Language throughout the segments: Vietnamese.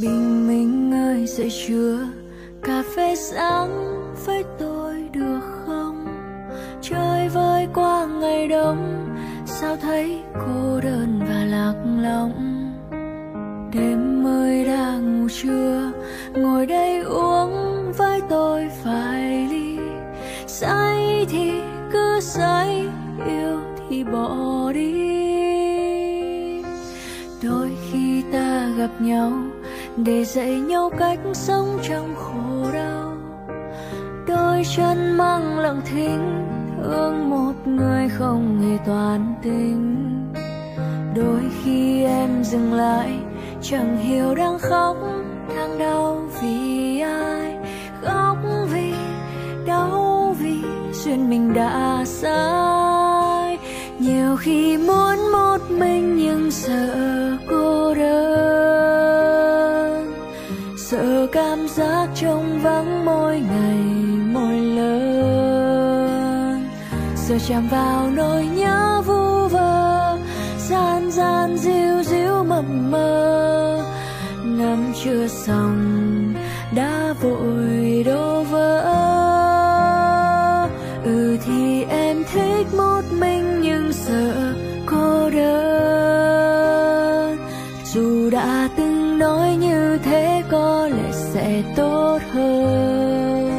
bình minh ơi dậy chưa cà phê sáng với tôi được không? Chơi vơi qua ngày đông, sao thấy cô đơn và lạc lõng? Đêm mới đang ngủ chưa ngồi đây uống với tôi vài ly. Say thì cứ say, yêu thì bỏ đi. Đôi khi ta gặp nhau để dạy nhau cách sống trong khổ đau. Đôi chân mang lặng thinh thương một người không hề toàn tình. Đôi khi em dừng lại, chẳng hiểu đang khóc, đang đau vì ai. Khóc vì, đau vì duyên mình đã sai. Nhiều khi muốn một mình nhưng giờ sợ cảm giác trong vắng mỗi ngày, mỗi lớn. sợ chạm vào nỗi nhớ vu vơ gian gian diu diu mập mơ ngắm chưa xong, đã vội đổ vỡ. Ừ thì em thích một mình nhưng sợ cô đơn. Dù đã từng nói như thế có lẽ sẽ tốt hơn.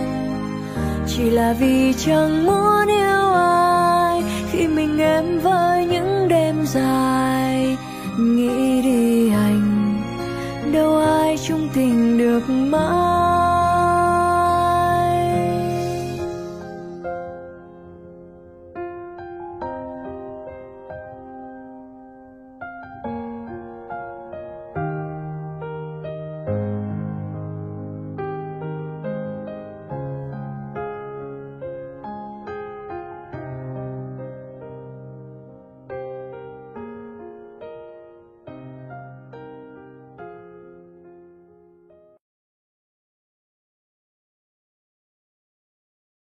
Chỉ là vì chẳng muốn yêu ai, khi mình em với những đêm dài, nghĩ đi anh đâu ai chung tình được mãi.